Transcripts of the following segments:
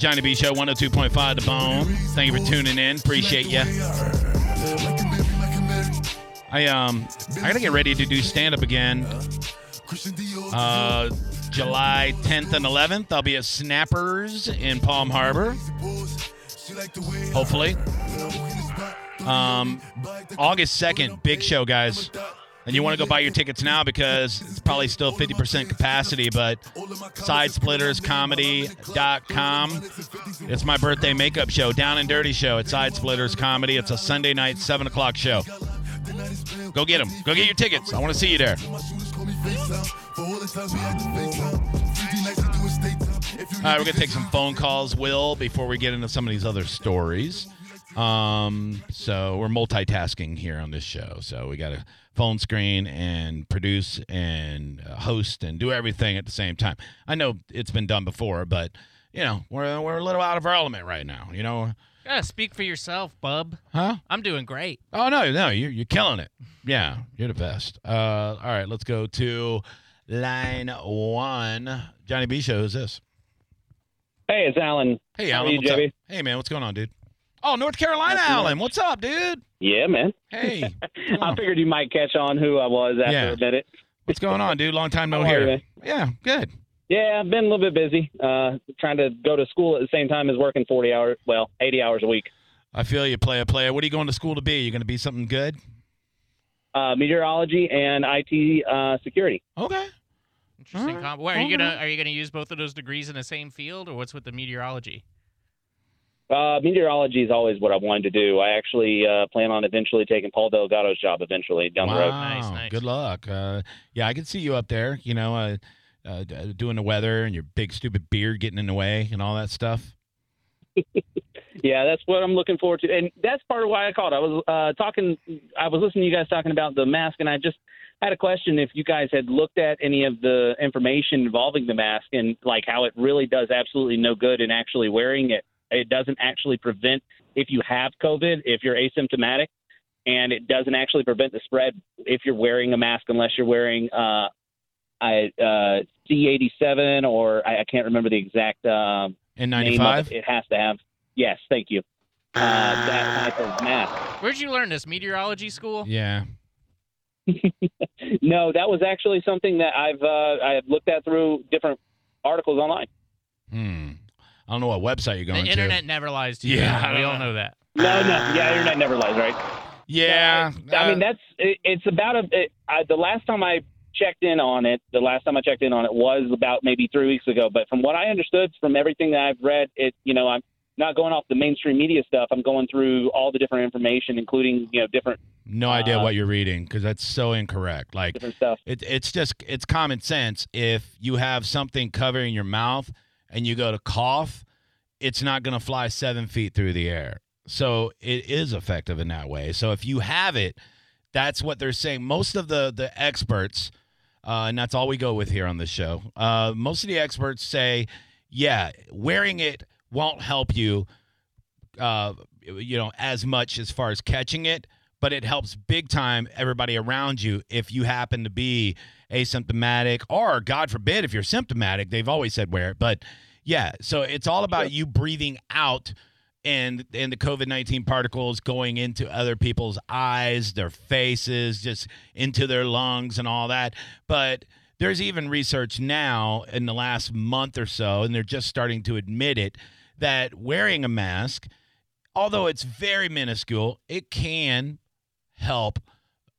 Johnny B Show, 102.5 The Bone. Thank you for tuning in. Appreciate you. I um I gotta get ready to do stand up again. Uh July 10th and 11th. I'll be at Snappers in Palm Harbor. Hopefully. Um August 2nd, big show, guys. And you want to go buy your tickets now because it's probably still 50% capacity, but sidesplitterscomedy.com. It's my birthday makeup show, Down and Dirty Show at Sidesplitters Comedy. It's a Sunday night, 7 o'clock show. Go get them. Go get your tickets. I want to see you there. All right, we're going to take some phone calls, Will, before we get into some of these other stories. Um, so we're multitasking here on this show. So we got to phone screen and produce and uh, host and do everything at the same time. I know it's been done before, but you know we're we're a little out of our element right now. You know, Yeah, speak for yourself, bub. huh? I'm doing great. Oh no, no, you're you're killing it. Yeah, you're the best. Uh, all right, let's go to line one. Johnny B show. Who's this? Hey, it's Alan. Hey, How Alan. are you, what's up? Hey, man, what's going on, dude? Oh, North Carolina, Nothing Alan. What's up, dude? Yeah, man. Hey, I figured you might catch on who I was after Yeah. a minute. what's going on, dude? Long time no How you, hear. Yeah, good. Yeah, I've been a little bit busy. Uh, trying to go to school at the same time as working 40 hours, well, 80 hours a week. I feel you, player, player. What are you going to school to be? You're going to be something good? Uh, meteorology and IT uh, security. Okay. Interesting. Alright, Com- well, are you gonna are you gonna use both of those degrees in the same field, or what's with the meteorology? Uh, meteorology is always what I wanted to do. I actually uh, plan on eventually taking Paul Dellegatto's job eventually down the road. Nice, nice. Good luck. Uh, yeah, I can see you up there. You know, uh, uh, doing the weather and your big stupid beard getting in the way and all that stuff. Yeah, that's what I'm looking forward to, and that's part of why I called. I was uh, talking, I was listening to you guys talking about the mask, and I just had a question if you guys had looked at any of the information involving the mask and like how it really does absolutely no good in actually wearing it. It doesn't actually prevent if you have COVID, if you're asymptomatic, and it doesn't actually prevent the spread if you're wearing a mask unless you're wearing uh, I, uh, C87 or I, I can't remember the exact. Um, In name of '95. it. It has to have. Yes, thank you. Uh, that type of mask. Where'd you learn this? Meteorology school? Yeah. No, that was actually something that I've uh, I have looked at through different articles online. Hmm. I don't know what website you're going to. The going internet never lies to you. Yeah. we all know that. No, no, yeah, internet never lies, right? to. Yeah. I mean uh, that's it, it's about a. It, I, the last time I checked in on it, the last time I checked in on it was about maybe three weeks ago. But from what I understood, from everything that I've read, it you know I'm not going off the mainstream media stuff. I'm going through all the different information, including you know different no idea uh, what you're reading because that's so incorrect. Like different stuff. It, it's just it's common sense. If you have something covering your mouth and you go to cough, it's not going to fly seven feet through the air. So it is effective in that way. So if you have it, that's what they're saying. Most of the the experts, uh, and that's all we go with here on the show. Uh, most of the experts say, yeah, wearing it won't help you, uh, you know, as much as far as catching it, but it helps big time everybody around you if you happen to be asymptomatic or god forbid if you're symptomatic they've always said wear it but yeah so it's all about you breathing out and and the covid-19 particles going into other people's eyes their faces just into their lungs and all that but there's even research now in the last month or so and they're just starting to admit it that wearing a mask although it's very minuscule it can help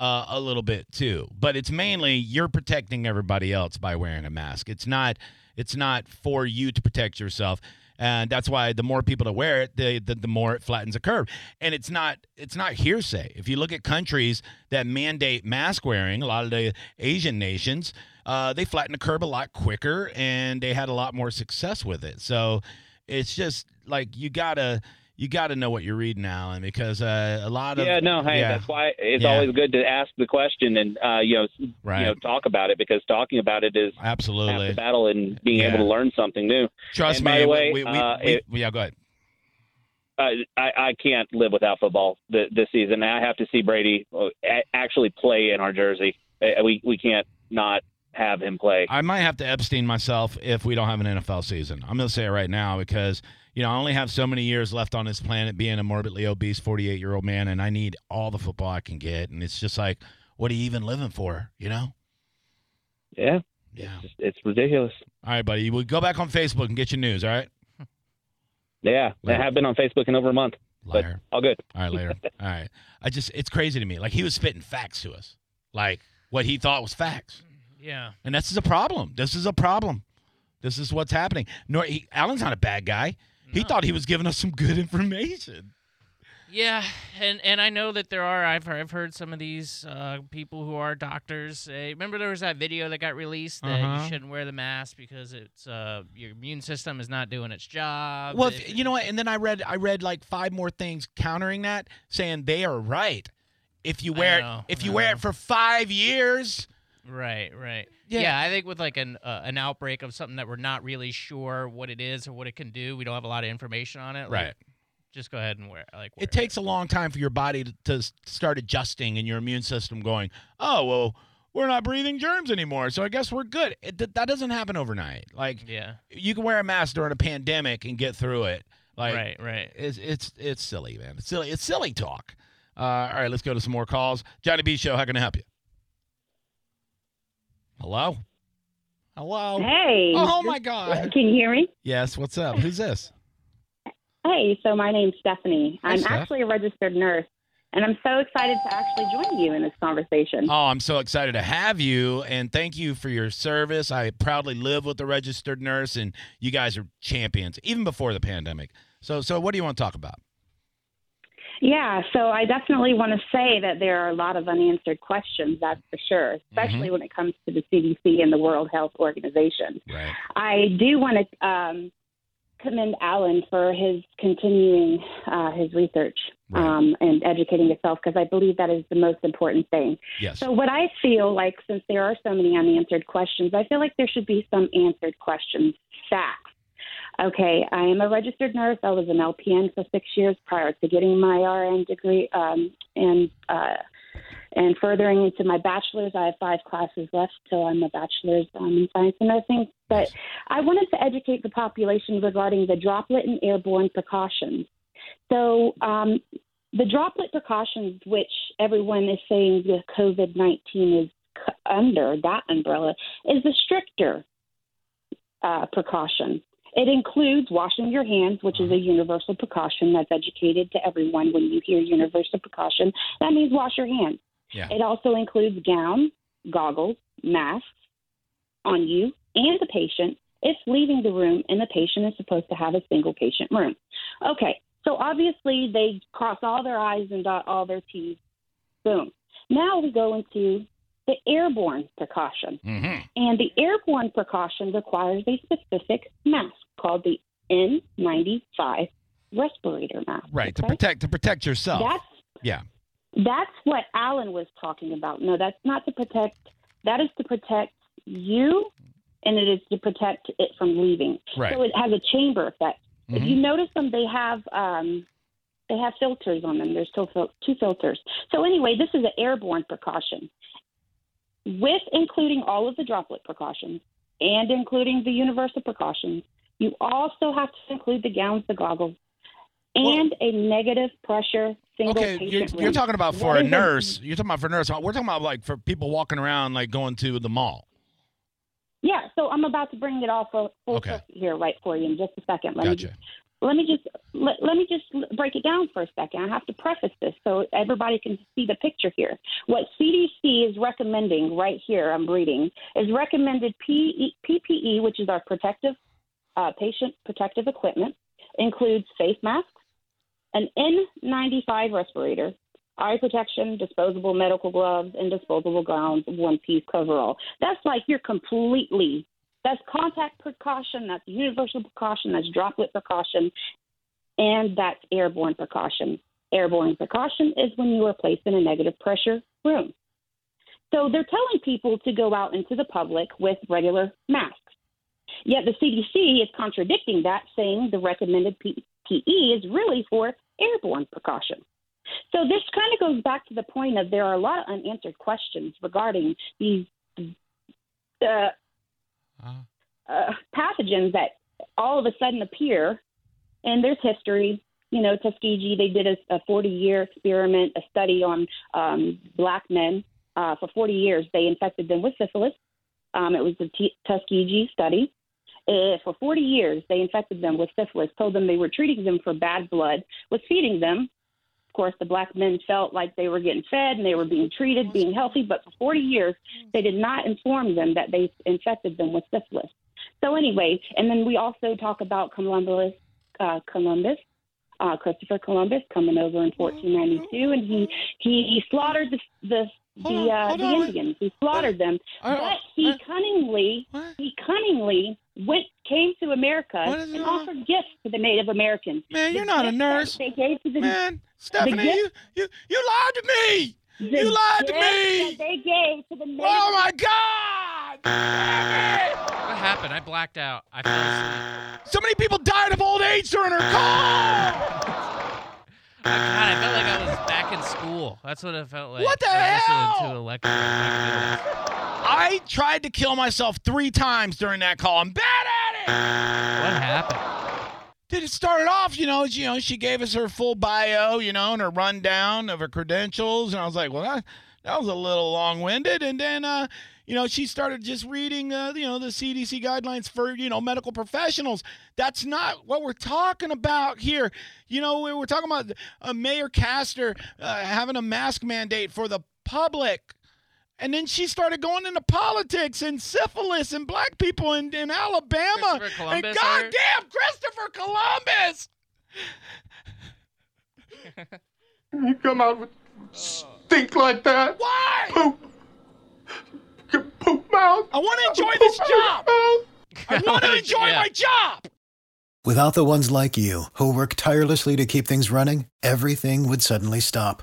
uh, a little bit too. But it's mainly you're protecting everybody else by wearing a mask. It's not it's not for you to protect yourself. And that's why the more people that wear it the, the the more it flattens the curve. And it's not it's not hearsay. If you look at countries that mandate mask wearing a lot of the asian nations uh, they flatten the curve a lot quicker and they had a lot more success with it. So It's just like you gotta you gotta know what you're reading, Alan, because uh, a lot of Yeah, no, hey, yeah, that's why it's Yeah. always good to ask the question and uh, you know, right, you know, talk about it because talking about it is half absolutely. the battle and being Yeah. able to learn something new. Trust And me. by the way, we, we, uh, we- it- yeah, go ahead. Uh, I, I can't live without football this season. I have to see Brady uh, actually play in our jersey. Uh, We we can't not have him play. I might have to Epstein myself if we don't have an NFL season. I'm going to say it right now because you know I only have so many years left on this planet, being a morbidly obese 48 year old man, and I need all the football I can get. And it's just like, what are you even living for? You know? Yeah, Yeah. it's, it's ridiculous. All right, buddy. We'll go back on Facebook and get your news. All right, Yeah, I Later. have been on Facebook in over a month. But liar. all good. All right, later. All right. I just it's crazy to me. Like he was spitting facts to us, like what he thought was facts. Yeah. And this is a problem. This is a problem. This is what's happening. Nor he, Alan's not a bad guy. He No. thought he was giving us some good information. Yeah, and and I know that there are. I've heard, I've heard some of these uh, people who are doctors. Say, remember there was that video that got released that Uh-huh. you shouldn't wear the mask because it's uh, your immune system is not doing its job. Well, if, you know what? And then I read I read like five more things countering that, saying they are right. If you wear it, if you wear it for five years, Right, right. Yeah. Yeah, I think with like an uh, an outbreak of something that we're not really sure what it is or what it can do, we don't have a lot of information on it. like, right? Just go ahead and wear. Like wear It takes a long time for your body to, to start adjusting and your immune system going, oh well, we're not breathing germs anymore, so I guess we're good. It, th- that doesn't happen overnight. Like Yeah. you can wear a mask during a pandemic and get through it. Like right, right. it's it's it's silly, man. It's silly. It's silly talk. Uh, all right, let's go to some more calls. Johnny B Show, how can I help you? Hello. Hello. Hey. Oh, oh my God. Can you hear me? Yes. What's up? Who's this? Hey, so my name's Stephanie. Hi, I'm Steph. actually a registered nurse, and I'm so excited to actually join you in this conversation. Oh, I'm so excited to have you, and thank you for your service. I proudly live with a registered nurse, and you guys are champions, even before the pandemic. So, so what do you want to talk about? Yeah, so I definitely want to say that there are a lot of unanswered questions, that's for sure, Mm-hmm. especially when it comes to the CDC and the World Health Organization. Right. I do want to um, commend Alan for his continuing uh, his research Right. um, and educating himself because I believe that is the most important thing. Yes. So, what I feel like, since there are so many unanswered questions, I feel like there should be some answered questions. Facts. Okay, I am a registered nurse. I was an LPN for six years prior to getting my RN degree, um, and uh, and furthering into my bachelor's. I have five classes left till I'm a bachelor's um, in science and nursing. But I wanted to educate the population regarding the droplet and airborne precautions. So, um, the droplet precautions, which everyone is saying the COVID 19 is c- under that umbrella, is the stricter uh, precaution. It includes washing your hands, which is a universal precaution that's educated to everyone. When you hear universal precaution, that means wash your hands. Yeah. It also includes gowns, goggles, masks on you and the patient if leaving the room and the patient is supposed to have a single patient room. Okay, so obviously they cross all their I's and dot all their T's. Boom. Now we go into the airborne precaution. Mm-hmm. And the airborne precaution requires a specific mask called the N95 respirator mask. Right. To protect to protect yourself. That's Yeah. that's what Alan was talking about. No, that's not to protect. That is to protect you, and it is to protect it from leaving. Right. So it has a chamber effect. If Mhm. you notice them, they have um, they have filters on them. There's two, two filters. So anyway, this is an airborne precaution, with including all of the droplet precautions and including the universal precautions. You also have to include the gowns, the goggles, and a negative pressure single Okay, patient you're, you're talking about for What a is it? nurse. You're talking about for a nurse. We're talking about like for people walking around, like going to the mall. Yeah, so I'm about to bring it all full, full Okay. here right for you in just a second. Let Gotcha. just, let me just let, let me just break it down for a second. I have to preface this so everybody can see the picture here. What CDC is recommending right here, I'm reading, is recommended PPE, which is our protective uh, patient protective equipment, includes face masks, an N95 respirator, eye protection, disposable medical gloves, and disposable gowns, one piece coverall. That's like you're completely That's contact precaution, that's universal precaution, that's droplet precaution, and that's airborne precaution. Airborne precaution is when you are placed in a negative pressure room. So they're telling people to go out into the public with regular masks. Yet the CDC is contradicting that, saying the recommended PPE is really for airborne precaution. So this kind of goes back to the point of there are a lot of unanswered questions regarding these uh, uh-huh. uh, pathogens that all of a sudden appear, and there's history. You know, Tuskegee, they did a 40 year experiment, a study on um, black men. Uh, for 40 years, they infected them with syphilis. Um, it was the T- Tuskegee study. Uh, for 40 years, they infected them with syphilis, told them they were treating them for bad blood, was feeding them. Of course, the black men felt like they were getting fed and they were being treated, being healthy, but for 40 years, they did not inform them that they infected them with syphilis. So, anyway, and then we also talk about Columbus, uh, Columbus uh, Christopher Columbus coming over in 1492, and he he, he slaughtered the the the, uh, the Indians. He slaughtered them, but he cunningly he cunningly went came to America and offered gifts to the Native Americans. Man, you're not a nurse. They gave to the man, Stephanie, you, you you lied to me. You lied to me. they gave to the oh Native. Oh my God! what happened? I blacked out. I fell asleep. So many people died of old age during her call. God, I felt like I was back in school. That's what it felt like. What the hell? To a lecture. I tried to kill myself three times during that call. I'm bad at it. What happened? Did it started off, you know, you know, she gave us her full bio, you know, and her rundown of her credentials, and I was like, well, that, that was a little long-winded, and then, uh, you know, she started just reading, uh, you know, the CDC guidelines for, you know, medical professionals. That's not what we're talking about here. You know, we're talking about uh, Mayor Castor uh, having a mask mandate for the public. And then she started going into politics and syphilis and black people in, in Alabama. And goddamn Christopher Columbus! you come out with stink like that? Why? Poop poop mouth. I want to enjoy this job. I want to enjoy yeah. my job. Without the ones like you who work tirelessly to keep things running, everything would suddenly stop.